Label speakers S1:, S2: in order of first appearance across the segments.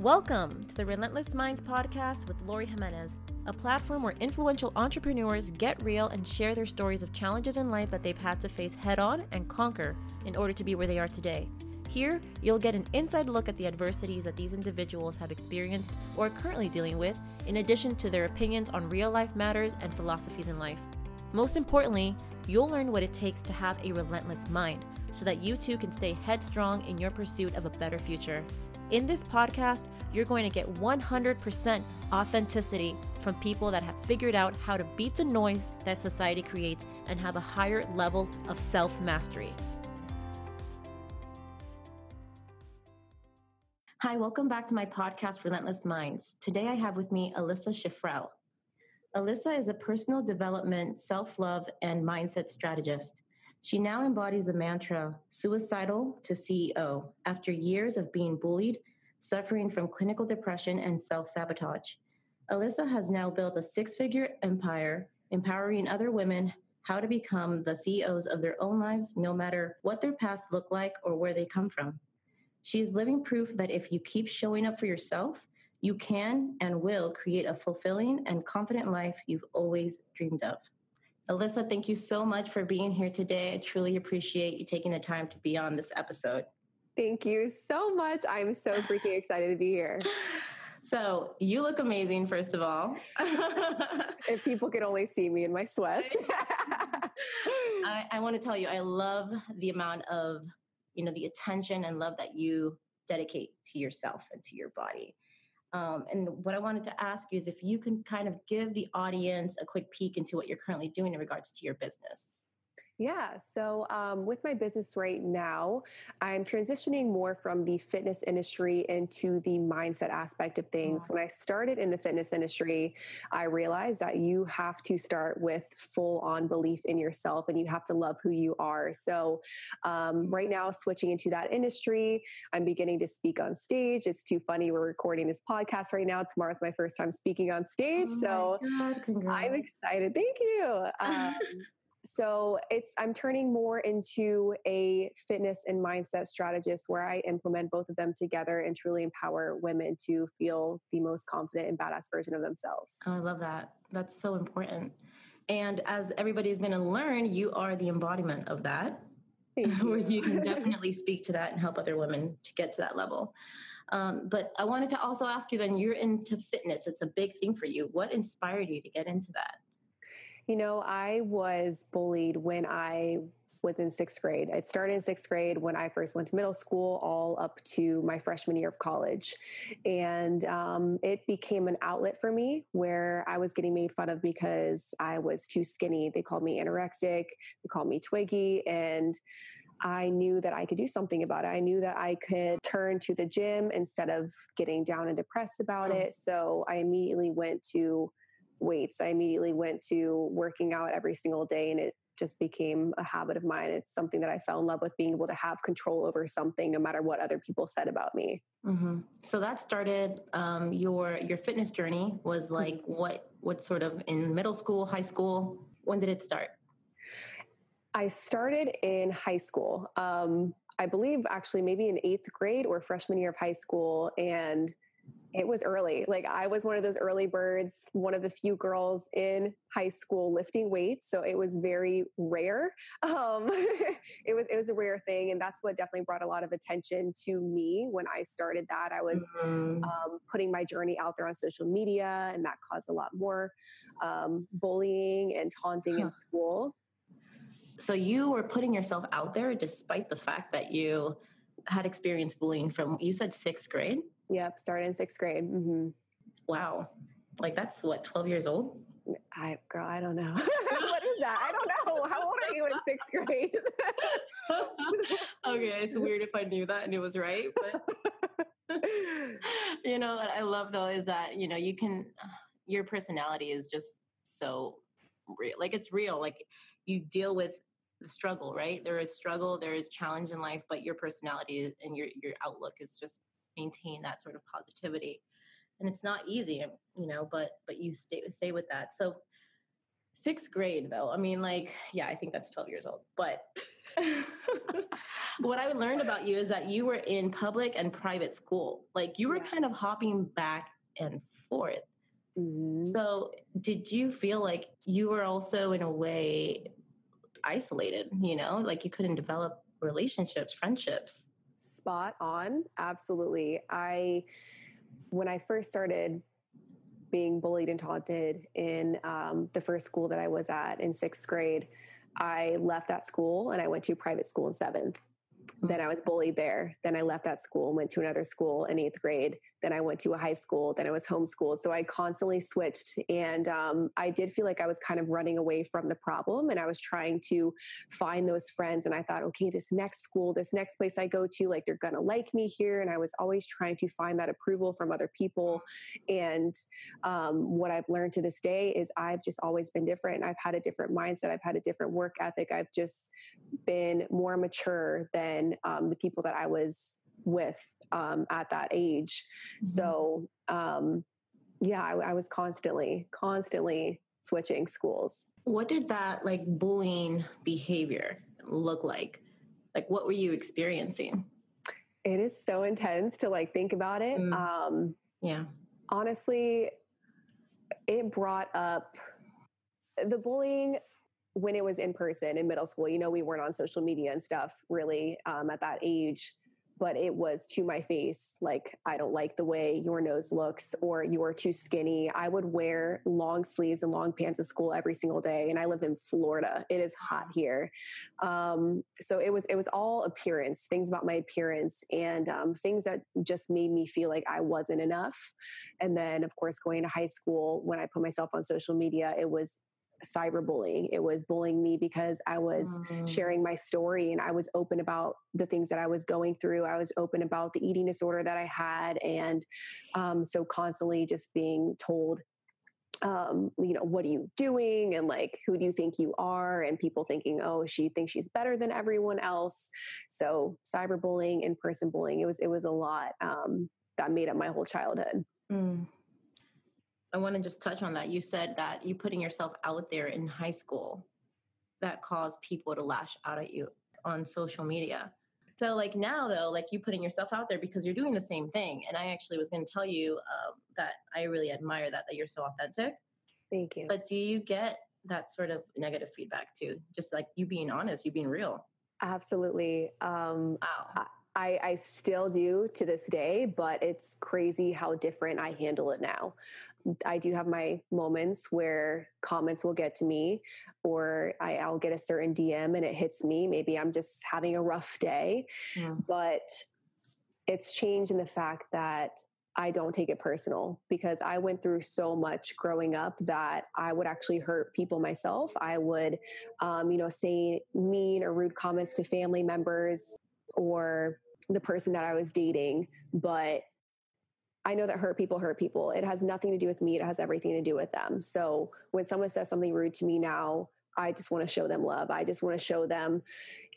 S1: Welcome to the Relentless Minds podcast with Lori Jimenez, a platform where influential entrepreneurs get real and share their stories of challenges in life that they've had to face head on and conquer in order to be where they are today. Here, you'll get an inside look at the adversities that these individuals have experienced or are currently dealing with, in addition to their opinions on real life matters and philosophies in life. Most importantly, you'll learn what it takes to have a relentless mind so that you too can stay headstrong in your pursuit of a better future. In this podcast, you're going to get 100% authenticity from people that have figured out how to beat the noise that society creates and have a higher level of self mastery. Hi, welcome back to my podcast, Relentless Minds. Today I have with me Alyssa Shifrel. Alyssa is a personal development, self love, and mindset strategist. She now embodies the mantra suicidal to CEO after years of being bullied, suffering from clinical depression, and self sabotage. Alyssa has now built a six figure empire, empowering other women how to become the CEOs of their own lives, no matter what their past look like or where they come from. She is living proof that if you keep showing up for yourself, you can and will create a fulfilling and confident life you've always dreamed of. Alyssa, thank you so much for being here today. I truly appreciate you taking the time to be on this episode.
S2: Thank you so much. I'm so freaking excited to be here.
S1: So, you look amazing, first of all.
S2: if people could only see me in my sweats.
S1: I, I want to tell you, I love the amount of, you know, the attention and love that you dedicate to yourself and to your body. Um, and what I wanted to ask you is if you can kind of give the audience a quick peek into what you're currently doing in regards to your business.
S2: Yeah. So, um, with my business right now, I'm transitioning more from the fitness industry into the mindset aspect of things. When I started in the fitness industry, I realized that you have to start with full on belief in yourself and you have to love who you are. So, um, right now, switching into that industry, I'm beginning to speak on stage. It's too funny. We're recording this podcast right now. Tomorrow's my first time speaking on stage. Oh so, I'm excited. Thank you. Um, so it's i'm turning more into a fitness and mindset strategist where i implement both of them together and truly empower women to feel the most confident and badass version of themselves.
S1: Oh, i love that. That's so important. And as everybody's going to learn you are the embodiment of that. Where you can definitely speak to that and help other women to get to that level. Um, but i wanted to also ask you then you're into fitness. It's a big thing for you. What inspired you to get into that
S2: you know, I was bullied when I was in sixth grade. It started in sixth grade when I first went to middle school, all up to my freshman year of college. And um, it became an outlet for me where I was getting made fun of because I was too skinny. They called me anorexic, they called me twiggy. And I knew that I could do something about it. I knew that I could turn to the gym instead of getting down and depressed about oh. it. So I immediately went to weights. I immediately went to working out every single day and it just became a habit of mine. It's something that I fell in love with being able to have control over something no matter what other people said about me.
S1: Mm-hmm. So that started um, your your fitness journey was like mm-hmm. what what sort of in middle school, high school? When did it start?
S2: I started in high school. Um, I believe actually maybe in eighth grade or freshman year of high school, and it was early. Like I was one of those early birds, one of the few girls in high school lifting weights. So it was very rare. Um, it was it was a rare thing, and that's what definitely brought a lot of attention to me when I started that. I was mm-hmm. um, putting my journey out there on social media, and that caused a lot more um, bullying and taunting huh. in school.
S1: So you were putting yourself out there despite the fact that you had experienced bullying from you said sixth grade.
S2: Yep, started in sixth grade. Mm-hmm.
S1: Wow, like that's what twelve years old.
S2: I girl, I don't know. what is that? I don't know. How old are you in sixth grade?
S1: okay, it's weird if I knew that and it was right, but you know what I love though is that you know you can your personality is just so real. Like it's real. Like you deal with the struggle, right? There is struggle, there is challenge in life, but your personality and your your outlook is just maintain that sort of positivity and it's not easy you know but but you stay stay with that so sixth grade though i mean like yeah i think that's 12 years old but what I learned about you is that you were in public and private school. Like you were kind of hopping back and forth. Mm-hmm. So, did you feel like you were also, in a way, isolated? You know, like you couldn't develop relationships, friendships?
S2: Spot on. Absolutely. I, when I first started being bullied and taunted in um, the first school that I was at in sixth grade, I left that school and I went to private school in seventh. Then I was bullied there. Then I left that school and went to another school in eighth grade. Then I went to a high school. Then I was homeschooled. So I constantly switched. And um, I did feel like I was kind of running away from the problem. And I was trying to find those friends. And I thought, okay, this next school, this next place I go to, like they're going to like me here. And I was always trying to find that approval from other people. And um, what I've learned to this day is I've just always been different. I've had a different mindset. I've had a different work ethic. I've just been more mature than um, the people that I was with um, at that age. Mm-hmm. So, um, yeah, I, I was constantly, constantly switching schools.
S1: What did that like bullying behavior look like? Like, what were you experiencing?
S2: It is so intense to like think about it. Mm. Um,
S1: yeah.
S2: Honestly, it brought up the bullying when it was in person in middle school, you know, we weren't on social media and stuff really um, at that age, but it was to my face like, I don't like the way your nose looks or you're too skinny. I would wear long sleeves and long pants to school every single day. And I live in Florida. It is hot here. Um, so it was, it was all appearance, things about my appearance and um, things that just made me feel like I wasn't enough. And then, of course, going to high school, when I put myself on social media, it was cyberbullying. It was bullying me because I was mm. sharing my story and I was open about the things that I was going through. I was open about the eating disorder that I had. And um, so constantly just being told, um, you know, what are you doing? And like, who do you think you are? And people thinking, oh, she thinks she's better than everyone else. So cyberbullying, in-person bullying, it was, it was a lot um, that made up my whole childhood. Mm.
S1: I want to just touch on that. You said that you putting yourself out there in high school that caused people to lash out at you on social media. So, like now, though, like you putting yourself out there because you're doing the same thing. And I actually was going to tell you um, that I really admire that, that you're so authentic.
S2: Thank you.
S1: But do you get that sort of negative feedback too? Just like you being honest, you being real.
S2: Absolutely. Um, wow. I, I still do to this day, but it's crazy how different I handle it now. I do have my moments where comments will get to me or I, will get a certain DM and it hits me. Maybe I'm just having a rough day, yeah. but it's changed in the fact that I don't take it personal because I went through so much growing up that I would actually hurt people myself. I would, um, you know, say mean or rude comments to family members or the person that I was dating, but I know that hurt people hurt people. It has nothing to do with me. It has everything to do with them. So when someone says something rude to me now, I just want to show them love. I just want to show them,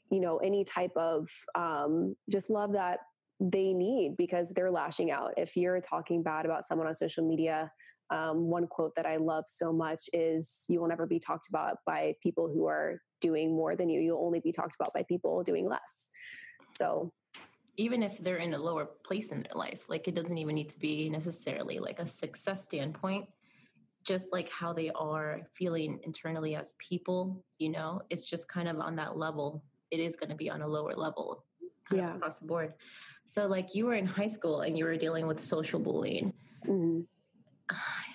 S2: you know, any type of um, just love that they need because they're lashing out. If you're talking bad about someone on social media, um, one quote that I love so much is you will never be talked about by people who are doing more than you. You'll only be talked about by people doing less. So
S1: even if they're in a lower place in their life like it doesn't even need to be necessarily like a success standpoint. Just like how they are feeling internally as people you know it's just kind of on that level. It is going to be on a lower level yeah. across the board. So like you were in high school and you were dealing with social bullying. Mm-hmm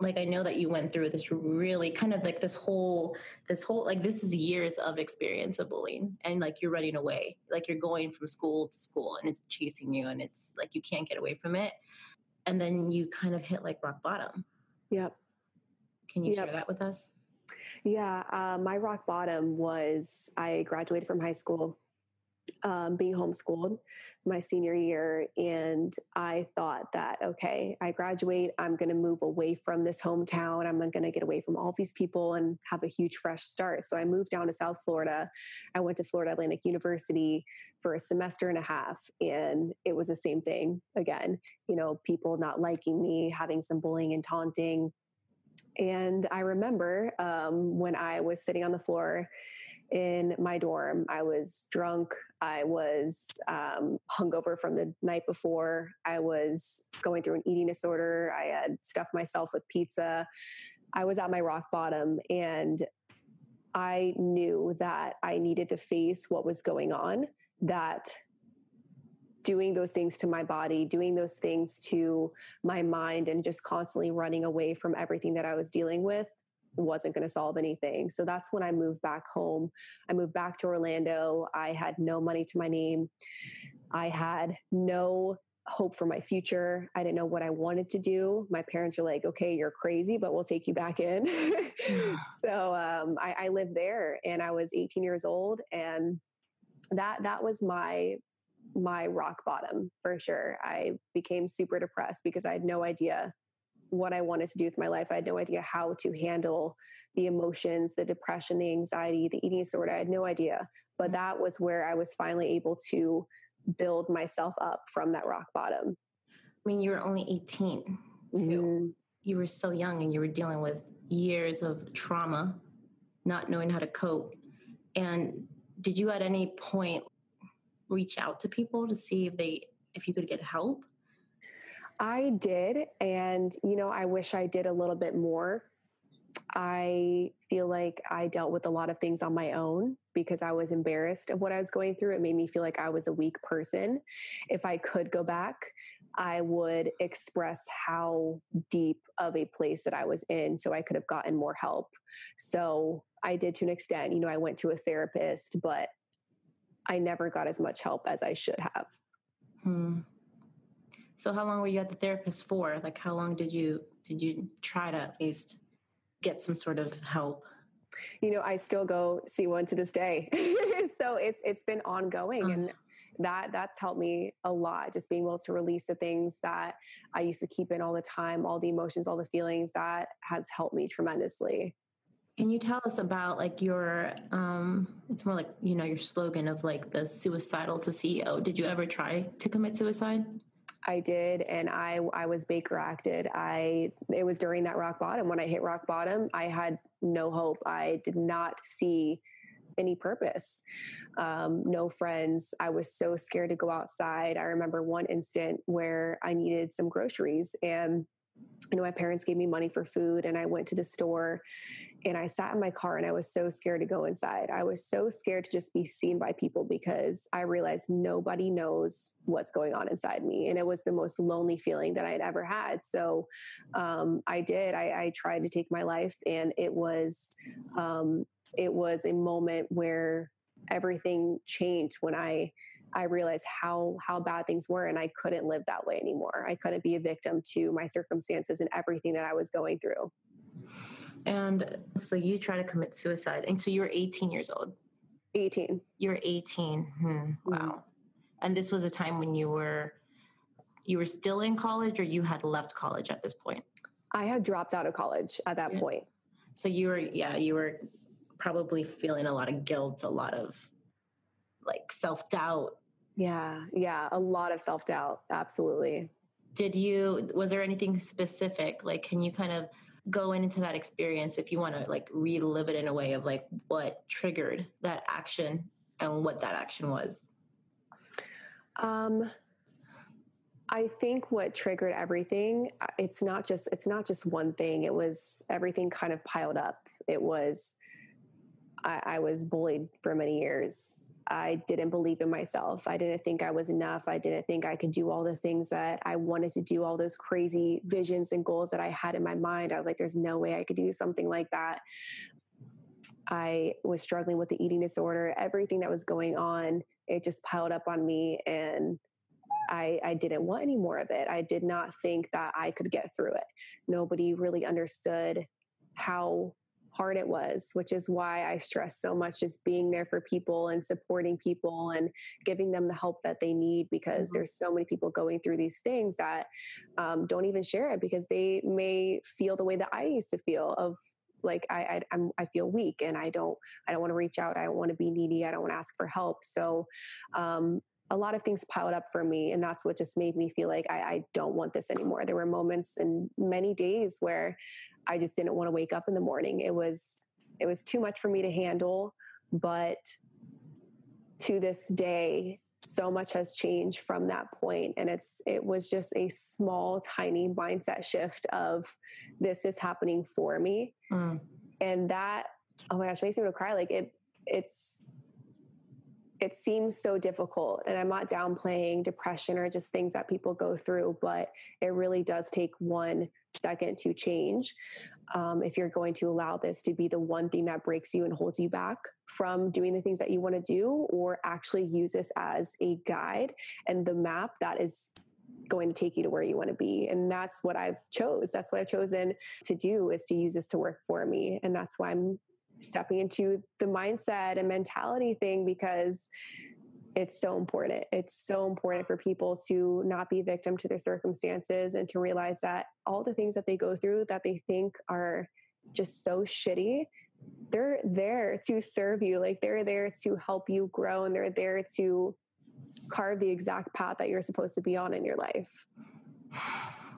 S1: like I know that you went through this really kind of like this whole this whole like this is years of experience of bullying and like you're running away. Like you're going from school to school and it's chasing you and it's like you can't get away from it. And then you kind of hit like rock bottom.
S2: Yep.
S1: Can you yep. share that with us?
S2: Yeah uh, my rock bottom was i graduated from high school um, being homeschooled my senior year. And I thought that, okay, I graduate, I'm going to move away from this hometown. I'm going to get away from all these people and have a huge fresh start. So I moved down to South Florida. I went to Florida Atlantic University for a semester and a half. And it was the same thing again, you know, people not liking me, having some bullying and taunting. And I remember um, when I was sitting on the floor in my dorm. I was drunk. I was um, hungover from the night before. I was going through an eating disorder. I had stuffed myself with pizza. I was at my rock bottom and I knew that I needed to face what was going on, that doing those things to my body, doing those things to my mind, and just constantly running away from everything that I was dealing with wasn't going to solve anything. So that's when I moved back home. I moved back to Orlando. I had no money to my name. I had no hope for my future. I didn't know what I wanted to do. My parents were like, okay, you're crazy, but we'll take you back in. so um, I, I lived there and I was 18 years old. And that, that was my, my rock bottom for sure. I became super depressed because I had no idea what I wanted to do with my life. I had no idea how to handle the emotions, the depression, the anxiety, the eating disorder. I had no idea. But mm-hmm. that was where I was finally able to build myself up from that rock bottom.
S1: I mean, you were only 18 too. Mm-hmm. You were so young and you were dealing with years of trauma, not knowing how to cope. And did you at any point reach out to people to see if they if you could get help?
S2: I did. And, you know, I wish I did a little bit more. I feel like I dealt with a lot of things on my own because I was embarrassed of what I was going through. It made me feel like I was a weak person. If I could go back, I would express how deep of a place that I was in so I could have gotten more help. So I did to an extent. You know, I went to a therapist, but I never got as much help as I should have.
S1: Hmm. So how long were you at the therapist for? Like how long did you did you try to at least get some sort of help?
S2: You know, I still go see one to this day. so it's it's been ongoing and uh-huh. that that's helped me a lot just being able to release the things that I used to keep in all the time, all the emotions, all the feelings that has helped me tremendously.
S1: Can you tell us about like your um it's more like, you know, your slogan of like the suicidal to CEO. Did you ever try to commit suicide?
S2: I did, and I I was Baker acted. I it was during that rock bottom when I hit rock bottom. I had no hope. I did not see any purpose. Um, no friends. I was so scared to go outside. I remember one instant where I needed some groceries, and you know my parents gave me money for food, and I went to the store and I sat in my car and I was so scared to go inside. I was so scared to just be seen by people because I realized nobody knows what's going on inside me. And it was the most lonely feeling that I had ever had. So um, I did, I, I, tried to take my life and it was, um, it was a moment where everything changed when I, I realized how how bad things were and I couldn't live that way anymore. I couldn't be a victim to my circumstances and everything that I was going through.
S1: And so you try to commit suicide. And so you were 18 years old.
S2: 18.
S1: You're 18. Hmm. Mm-hmm. Wow. And this was a time when you were you were still in college or you had left college at this point?
S2: I had dropped out of college at that yeah. point.
S1: So you were yeah, you were probably feeling a lot of guilt, a lot of like self-doubt.
S2: Yeah, yeah, a lot of self-doubt, absolutely.
S1: Did you was there anything specific like can you kind of go into that experience if you want to like relive it in a way of like what triggered that action and what that action was?
S2: Um i think what triggered everything uh, it's not just it's not just one thing. It was everything kind of piled up. It was I, I was bullied for many years I didn't believe in myself. I didn't think I was enough. I didn't think I could do all the things that I wanted to do, all those crazy visions and goals that I had in my mind. I was like, there's no way I could do something like that. I was struggling with the eating disorder, everything that was going on, it just piled up on me. And I, I didn't want any more of it. I did not think that I could get through it. Nobody really understood how hard it was, which is why I stress so much just being there for people and supporting people and giving them the help that they need because mm-hmm. there's so many people going through these things that um, don't even share it because they may feel the way that I used to feel of like I, I I'm, I feel weak and I don't I don't want to reach out I don't want to be needy I don't want to ask for help so um, a lot of things piled up for me and that's what just made me feel like I, I, don't want this anymore there were moments and many days where I just didn't want to wake up in the morning. It was it was too much for me to handle, but to this day so much has changed from that point and it's it was just a small tiny mindset shift of this is happening for me mm. and that oh my gosh makes me want to cry like it it's it seems so difficult and i'm not downplaying depression or just things that people go through but it really does take one second to change um, if you're going to allow this to be the one thing that breaks you and holds you back from doing the things that you want to do or actually use this as a guide and the map that is going to take you to where you want to be. And that's what i've chose that's what i've chosen to do is to use this to work for me. And that's why i'm stepping into the mindset and mentality thing because it's so important. It's so important for people to not be victim to their circumstances and to realize that all the things that they go through that they think are just so shitty, they're there to serve you. Like they're there to help you grow and they're there to carve the exact path that you're supposed to be on in your life.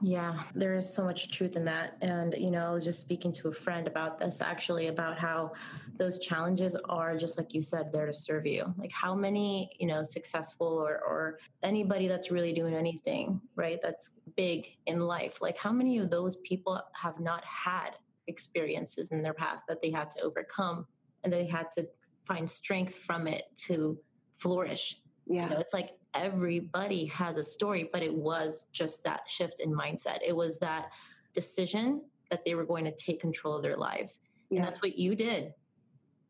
S1: Yeah, there is so much truth in that. And, you know, I was just speaking to a friend about this actually, about how those challenges are just like you said, there to serve you. Like, how many, you know, successful or, or anybody that's really doing anything, right, that's big in life, like, how many of those people have not had experiences in their past that they had to overcome and they had to find strength from it to flourish? Yeah. You know, it's like everybody has a story, but it was just that shift in mindset. It was that decision that they were going to take control of their lives. Yeah. And that's what you did.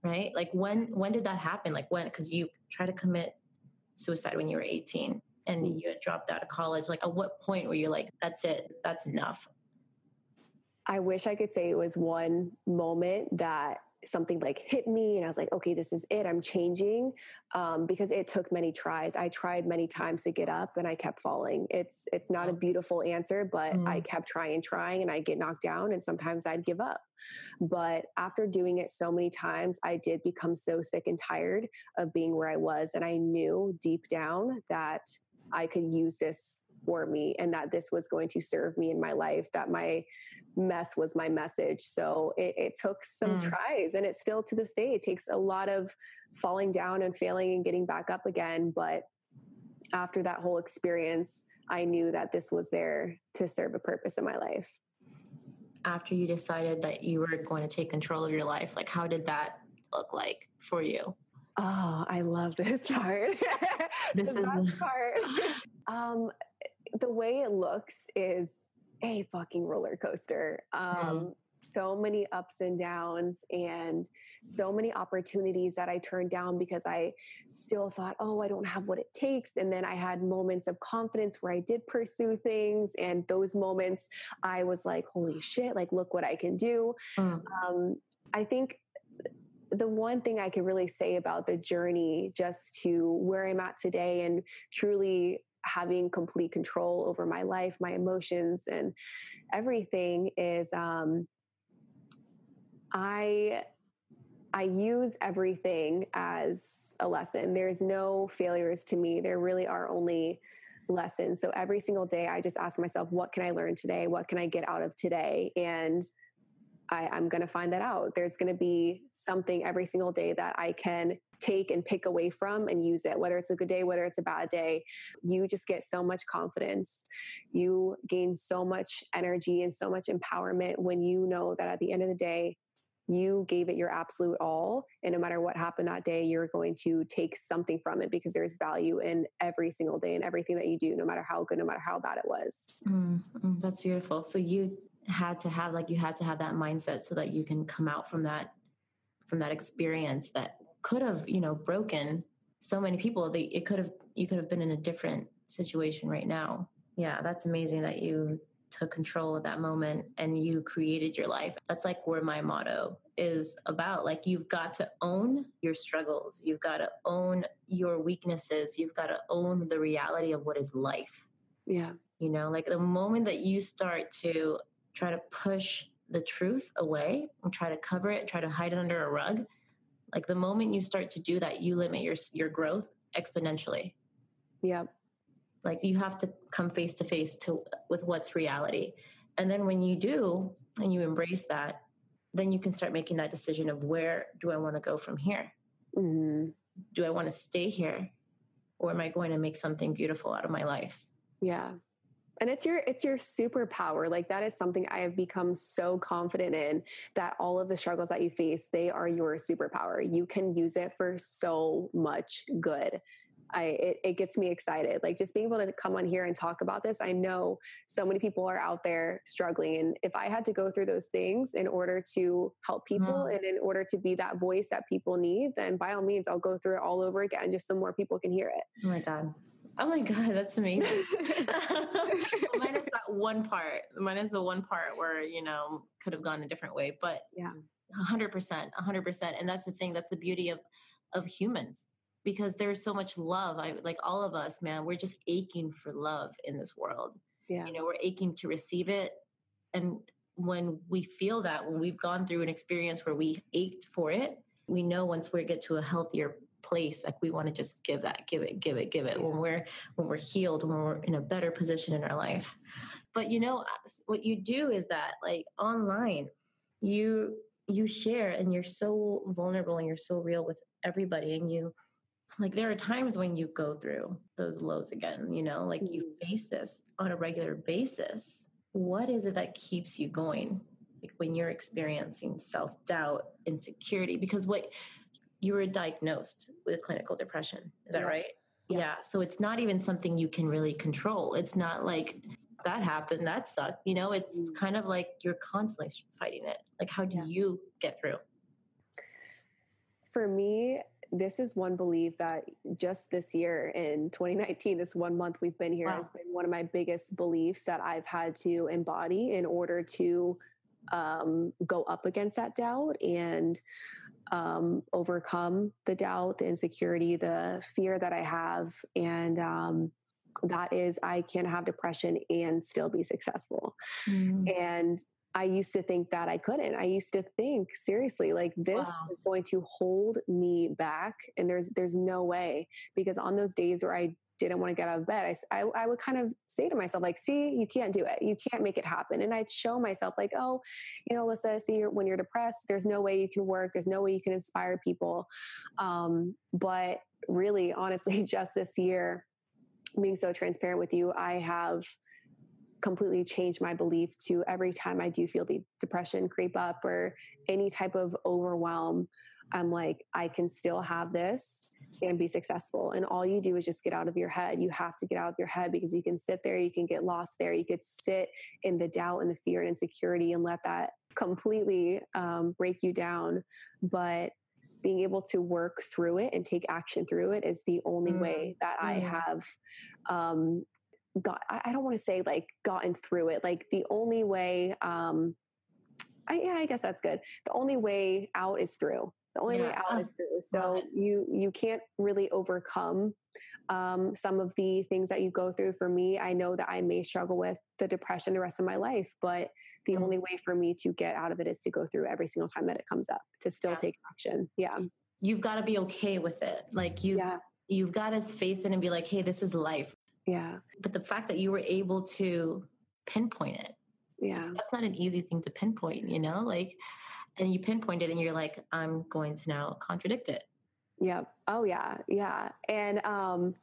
S1: Right? Like when when did that happen? Like when cuz you tried to commit suicide when you were 18 and mm. you had dropped out of college. Like at what point were you like that's it. That's enough.
S2: I wish I could say it was one moment that something like hit me and I was like, okay, this is it. I'm changing um, because it took many tries. I tried many times to get up and I kept falling. It's it's not a beautiful answer, but mm. I kept trying, trying, and I get knocked down, and sometimes I'd give up. But after doing it so many times, I did become so sick and tired of being where I was, and I knew deep down that I could use this for me and that this was going to serve me in my life. That my mess was my message. So it, it took some mm. tries, and it still to this day it takes a lot of falling down and failing and getting back up again. But after that whole experience, I knew that this was there to serve a purpose in my life.
S1: After you decided that you were going to take control of your life, like how did that look like for you?
S2: Oh, I love this part. this is the part. um, the way it looks is a fucking roller coaster. Mm-hmm. Um, mm-hmm. So many ups and downs, and so many opportunities that I turned down because I still thought, oh, I don't have what it takes. And then I had moments of confidence where I did pursue things. And those moments, I was like, holy shit, like, look what I can do. Mm. Um, I think the one thing I could really say about the journey just to where I'm at today and truly having complete control over my life, my emotions, and everything is um, I I use everything as a lesson. There's no failures to me. There really are only lessons. So every single day, I just ask myself, what can I learn today? What can I get out of today? And I, I'm going to find that out. There's going to be something every single day that I can take and pick away from and use it, whether it's a good day, whether it's a bad day. You just get so much confidence. You gain so much energy and so much empowerment when you know that at the end of the day, you gave it your absolute all. And no matter what happened that day, you're going to take something from it because there's value in every single day and everything that you do, no matter how good, no matter how bad it was.
S1: Mm, mm that's beautiful. So you had to have like you had to have that mindset so that you can come out from that from that experience that could have you know broken so many people they it could have you could have been in a different situation right now. Yeah that's amazing that you took control of that moment and you created your life. That's like where my motto is about like you've got to own your struggles. You've got to own your weaknesses. You've got to own the reality of what is life.
S2: Yeah.
S1: You know like the moment that you start to try to push the truth away and try to cover it, try to hide it under a rug, like the moment you start to do that, you limit your your growth exponentially.
S2: Yeah.
S1: Like you have to come face to face to with what's reality. And then when you do and you embrace that, then you can start making that decision of where do I want to go from here? mm-hmm. do I want to stay here or am I going to make something beautiful out of my life?
S2: Yeah. And it's your it's your superpower. Like that is something I have become so confident in that all of the struggles that you face, they are your superpower. You can use it for so much good. I it, it, gets me excited. Like just being able to come on here and talk about this. I know so many people are out there struggling, and if I had to go through those things in order to help people mm. and in order to be that voice that people need, then by all means, I'll go through it all over again, just so more people can hear it.
S1: Oh my god. Oh my god, that's amazing. minus that one part, minus the one part where you know could have gone a different way, but
S2: yeah,
S1: hundred percent, hundred percent, and that's the thing. That's the beauty of of humans because there's so much love. I like all of us, man, we're just aching for love in this world.
S2: Yeah.
S1: You know, we're aching to receive it. And when we feel that, when we've gone through an experience where we ached for it, we know once we get to a healthier place, like we want to just give that, give it, give it, give it. When we're when we're healed, when we're in a better position in our life. But you know, what you do is that like online, you you share and you're so vulnerable and you're so real with everybody and you like there are times when you go through those lows again you know like you mm-hmm. face this on a regular basis what is it that keeps you going like when you're experiencing self-doubt insecurity because what you were diagnosed with clinical depression is that yeah. right yeah. yeah so it's not even something you can really control it's not like that happened that sucked you know it's mm. kind of like you're constantly fighting it like how do yeah. you get through
S2: for me this is one belief that just this year in 2019, this one month we've been here wow. has been one of my biggest beliefs that I've had to embody in order to um, go up against that doubt and um, overcome the doubt, the insecurity, the fear that I have. And um, that is, I can have depression and still be successful. Mm. And I used to think that I couldn't. I used to think seriously like this wow. is going to hold me back and there's there's no way because on those days where I didn't want to get out of bed, I, I, I would kind of say to myself like, "See, you can't do it. You can't make it happen." And I'd show myself like, "Oh, you know, Alyssa, see, when you're depressed, there's no way you can work. There's no way you can inspire people." Um, but really, honestly, just this year, being so transparent with you, I have completely changed my belief to every time I do feel the depression creep up or any type of overwhelm, I'm like, I can still have this and be successful. And all you do is just get out of your head. You have to get out of your head because you can sit there, you can get lost there, you could sit in the doubt and the fear and insecurity and let that completely um, break you down. But being able to work through it and take action through it is the only mm. way that mm. I have um, got i don't want to say like gotten through it like the only way um I, yeah i guess that's good the only way out is through the only yeah. way out is through so you you can't really overcome um, some of the things that you go through for me i know that i may struggle with the depression the rest of my life but the mm-hmm. only way for me to get out of it is to go through every single time that it comes up to still yeah. take action yeah
S1: you've got to be okay with it like you yeah. you've got to face it and be like hey this is life
S2: yeah.
S1: But the fact that you were able to pinpoint it.
S2: Yeah.
S1: That's not an easy thing to pinpoint, you know? Like and you pinpoint it and you're like, I'm going to now contradict it.
S2: Yeah. Oh yeah. Yeah. And um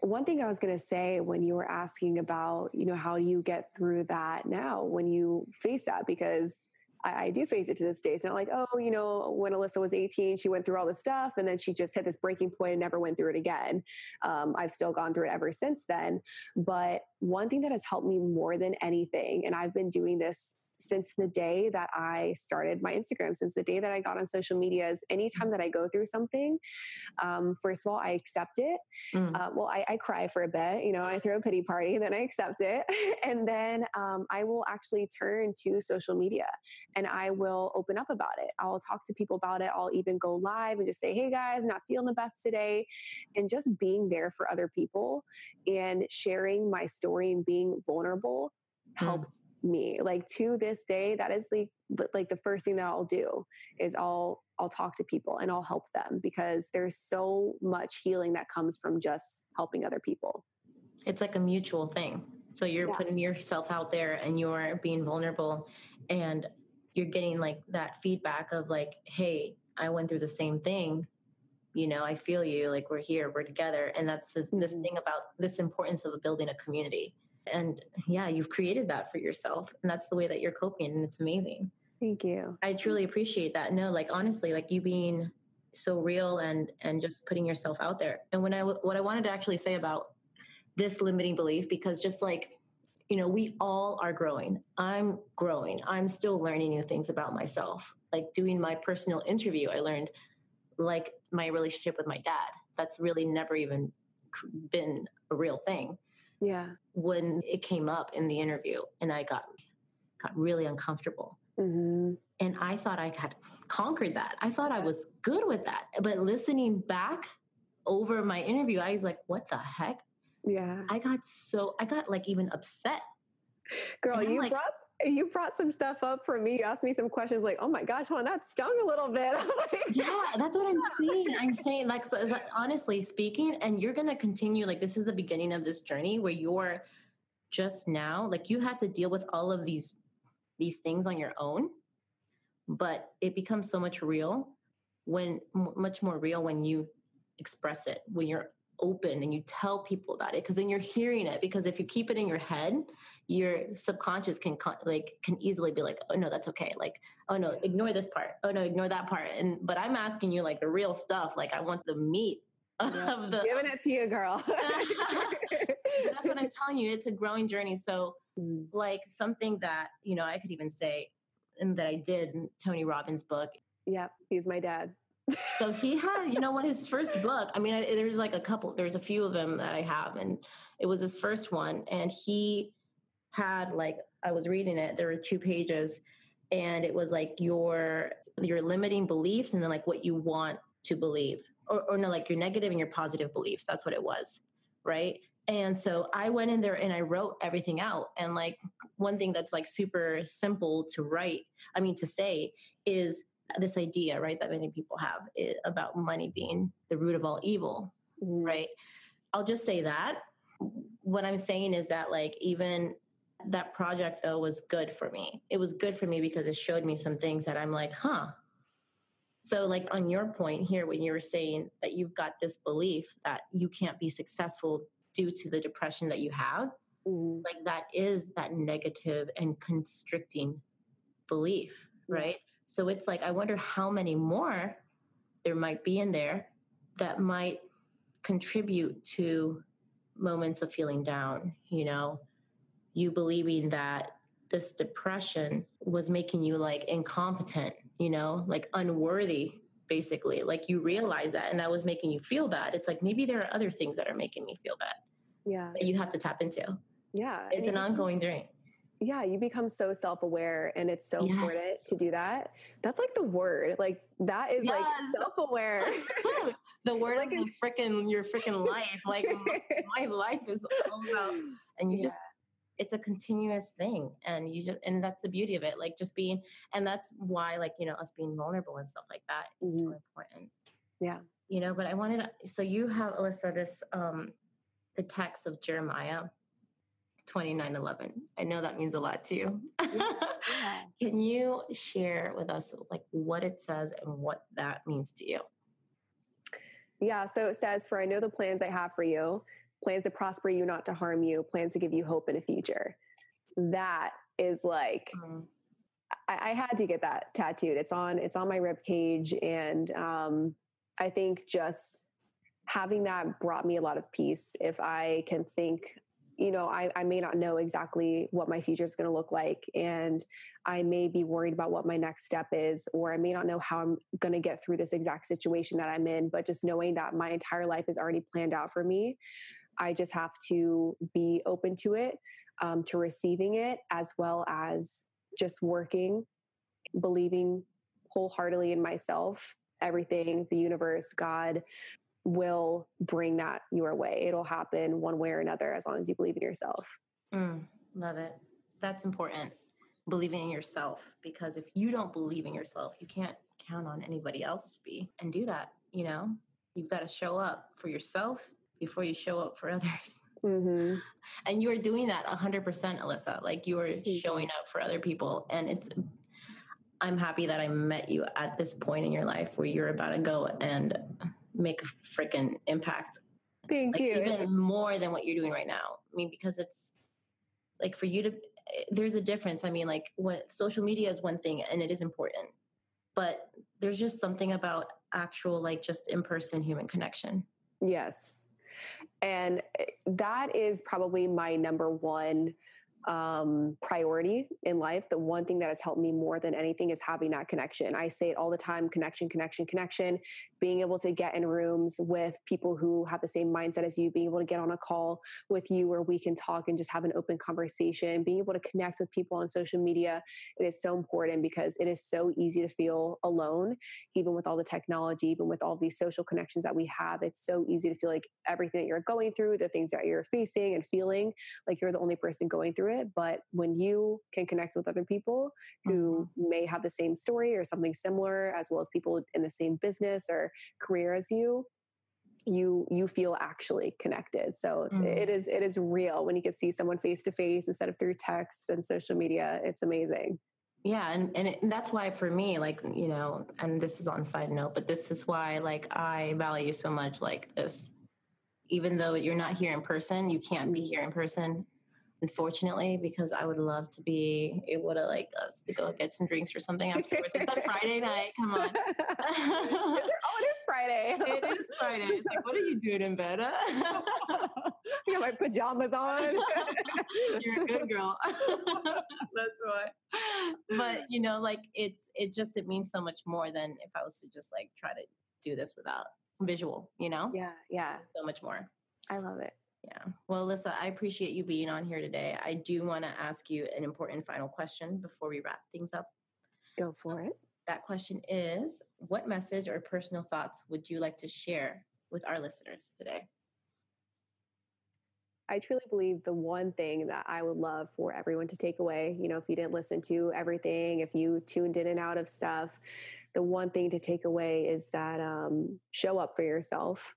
S2: one thing I was going to say when you were asking about, you know, how do you get through that now when you face that, because I, I, do face it to this day. It's not like, oh, you know, when Alyssa was 18, she went through all this stuff and then she just hit this breaking point and never went through it again. Um, I've still gone through it ever since then. But one thing that has helped me more than anything, and I've been doing this since the day that I started my Instagram, since the day that I got on social media, is anytime that I go through something, um, first of all, I accept it. Mm. Uh, well, I, I, cry for a bit, you know, I throw a pity party, then I accept it. and then um, I will actually turn to social media and I will open up about it. I'll talk to people about it. I'll even go live and just say, hey guys, not feeling the best today. And just being there for other people and sharing my story and being vulnerable mm. Me like to this day that is like like the first thing that I'll do is I'll I'll talk to people and I'll help them because there's so much healing that comes from just helping other people.
S1: It's like a mutual thing. So you're yeah. putting yourself out there and you're being vulnerable and you're getting like that feedback of like, hey, I went through the same thing. you know i feel you like we're here we're together and that's the, mm-hmm. this thing about this importance of building a community and yeah you've created that for yourself and that's the way that you're coping and it's amazing.
S2: Thank you.
S1: I truly appreciate that. No like honestly like you being so real and and just putting yourself out there. And when i what i wanted to actually say about this limiting belief because just like you know we all are growing. I'm growing. I'm still learning new things about myself. Like doing my personal interview i learned like my relationship with my dad. That's really never even been a real thing
S2: yeah.
S1: when it came up in the interview and i got got really uncomfortable. Mm-hmm. and i thought i had conquered that. I thought i was good with that. But listening back over my interview i was like what the heck?
S2: Yeah.
S1: I got so i got like even upset.
S2: Girl you like, brought you brought some stuff up for me. You asked me some questions like, oh my gosh, hold that stung a little bit.
S1: yeah, that's what I'm saying. I'm saying, like, like, honestly speaking, and you're going to continue, like, this is the beginning of this journey where you're just now, like, you had to deal with all of these these things on your own but it becomes so much real when much more real when you express it when you're open and you tell people about it because then you're hearing it because if you keep it in your head your subconscious can like can easily be like oh no that's okay like oh no ignore this part oh no ignore that part and but i'm asking you like the real stuff like i want the meat
S2: yeah. of the giving it to you girl
S1: that's what i'm telling you it's a growing journey so mm. like something that you know i could even say and that i did in tony robbins book
S2: yeah he's my dad
S1: so he had, you know what, his first book. I mean, I, there's like a couple, there's a few of them that I have, and it was his first one. And he had like, I was reading it. There were two pages, and it was like your your limiting beliefs, and then like what you want to believe, or, or no, like your negative and your positive beliefs. That's what it was, right? And so I went in there and I wrote everything out. And like one thing that's like super simple to write, I mean, to say is this idea, right, that many people have it, about money being the root of all evil, mm-hmm. right? I'll just say that. What I'm saying is that, like, even that project though was good for me. It was good for me because it showed me some things that I'm like, huh. So, like, on your point here, when you were saying that you've got this belief that you can't be successful due to the depression that you have, mm-hmm. like, that is that negative and constricting belief, right? So it's like, I wonder how many more there might be in there that might contribute to moments of feeling down, you know, you believing that this depression was making you like incompetent, you know, like unworthy, basically. Like you realize that and that was making you feel bad. It's like maybe there are other things that are making me feel bad.
S2: Yeah.
S1: That you have to tap into.
S2: Yeah.
S1: It's an ongoing journey
S2: yeah, you become so self aware and it's so yes. important to do that. That's like the word. Like that is yes. like self aware.
S1: the word like the freaking your freaking life. Like my life is all about and you yeah. just it's a continuous thing and you just and that's the beauty of it like just being and that's why like you know us being vulnerable and stuff like that is mm-hmm. so important
S2: yeah
S1: you know but i wanted to so you have alyssa this um the text of jeremiah 2911. I know that means a lot to you. Yeah. Can you share with us like what it says and what that means to you?
S2: Yeah, so it says, For I know the plans I have for you, plans to prosper you, not to harm you, plans to give you hope in a future. That is like mm. I, I, had to get that tattooed. It's on it's on my rib cage. And um, I think just having that brought me a lot of peace. If I can think you know, I, I may not know exactly what my future is going to look like. And I may be worried about what my next step is, or I may not know how I'm going to get through this exact situation that I'm in. But just knowing that my entire life is already planned out for me, I just have to be open to it, um, to receiving it, as well as just working, believing wholeheartedly in myself, everything, the universe, God, will bring that your way. It'll happen one way or another as long as you believe in yourself.
S1: Mm, love it. That's important. Believing in yourself because if you don't believe in yourself, you can't count on anybody else to be and do that. You know, you've got to show up for yourself before you show up for others. Mm-hmm. And you are doing that 100%, Alyssa. Like you are showing up for other people. And it's, I'm happy that I met you at this point in your life where you're about to go and make a freaking impact.
S2: Thank
S1: like,
S2: you.
S1: Even more than what you're doing right now. I mean, because it's like for you to, there's a difference. I mean, like what social media is one thing and it is important, but there's just something about actual, like just in person human connection.
S2: Yes. And eh, that is probably my number one um, priority in life. The one thing that has helped me more than anything is having that connection. I say it all the time connection, connection, connection. Being able to get in rooms with people who have the same mindset as you, being able to get on a call with you where we can talk and just have an open conversation, being able to connect with people on social media. It is so important because it is so easy to feel alone, even with all the technology, even with all these social connections that we have. It's so easy to feel like everything that you're going through, the things that you're facing and feeling, like you're the only person going through it. But when you can connect with other people who mm-hmm. may have the same story or something similar, as well as people in the same business or career as you, you you feel actually connected so mm-hmm. it is it is real when you can see someone face to face instead of through text and social media it's amazing
S1: yeah and and, it, and, that's why for me like you know and this is on side note but this is why like i value so much like this even though you're not here in person you can't be mm-hmm. here in person unfortunately, because I would love to be able to like us to go get some drinks or something afterwards. it's a Friday night. Come on.
S2: oh, it is Friday.
S1: it is Friday. It's like, what are you doing in bed? I
S2: got my pajamas on.
S1: You're a good girl. That's why. But you know, like it's it just it means so much more than if I was to just like try to do this without visual, you know?
S2: Yeah, yeah.
S1: So much more.
S2: I love it.
S1: Yeah. Well, Alyssa, I appreciate you being on here today. I do want to ask you an important final question before we wrap things up.
S2: Go for it.
S1: That question is What message or personal thoughts would you like to share with our listeners today?
S2: I truly believe the one thing that I would love for everyone to take away, you know, if you didn't listen to everything, if you tuned in and out of stuff, the one thing to take away is that um, show up for yourself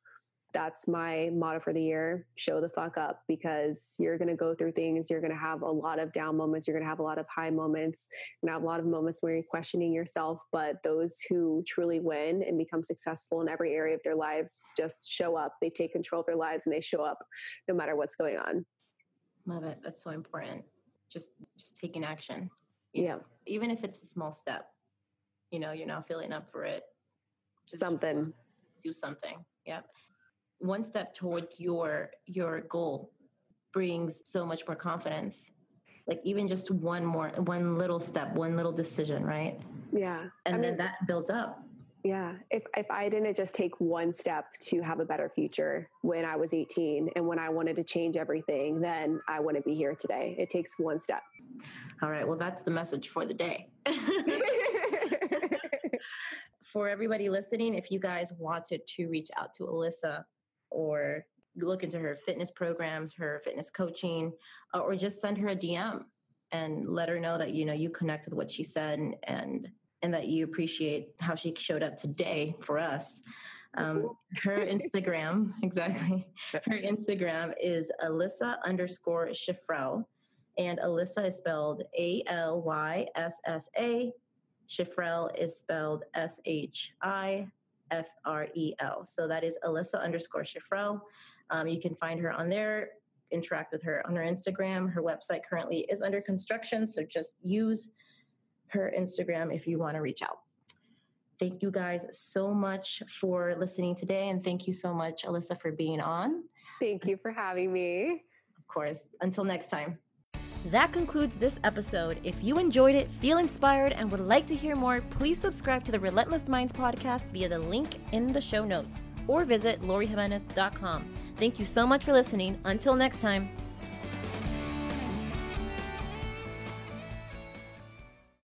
S2: that's my motto for the year show the fuck up because you're going to go through things you're going to have a lot of down moments you're going to have a lot of high moments and have a lot of moments where you're questioning yourself but those who truly win and become successful in every area of their lives just show up they take control of their lives and they show up no matter what's going on.
S1: Love it that's so important. Just just taking action.
S2: Yeah.
S1: even if it's a small step you know you're not feeling up for it.
S2: Just something.
S1: do something yep one step towards your your goal brings so much more confidence. Like even just one more one little step one little decision right?
S2: Yeah.
S1: And I then mean, that builds up.
S2: Yeah. If if i didn't just take one step to have a better future when i was 18 and when i wanted to change everything then i wouldn't be here today. It takes one step.
S1: All right. Well that's the message for the day. For everybody listening if you guys wanted to reach out to alyssa or look into her fitness programs, her fitness coaching, uh, or just send her a DM and let her know that you know you connect with what she said and and, and that you appreciate how she showed up today for us. Um, her Instagram, exactly. Her Instagram is Alyssa underscore Shifrel, and Alyssa is spelled A L Y S S A. Shifrel is spelled S H I F R E L. So that is Alyssa underscore Shifrel. Um, you can find her on there, interact with her on her Instagram. Her website currently is under construction, so just use her Instagram if you want to reach out. Thank you guys so much for listening today, and thank you so much, Alyssa, for being on.
S2: Thank you for having me.
S1: Of course. Until next time.
S3: That concludes this episode. If you enjoyed it, feel inspired, and would like to hear more, please subscribe to the Relentless Minds podcast via the link in the show notes or visit lorijimenez.com. Thank you so much for listening. Until next time.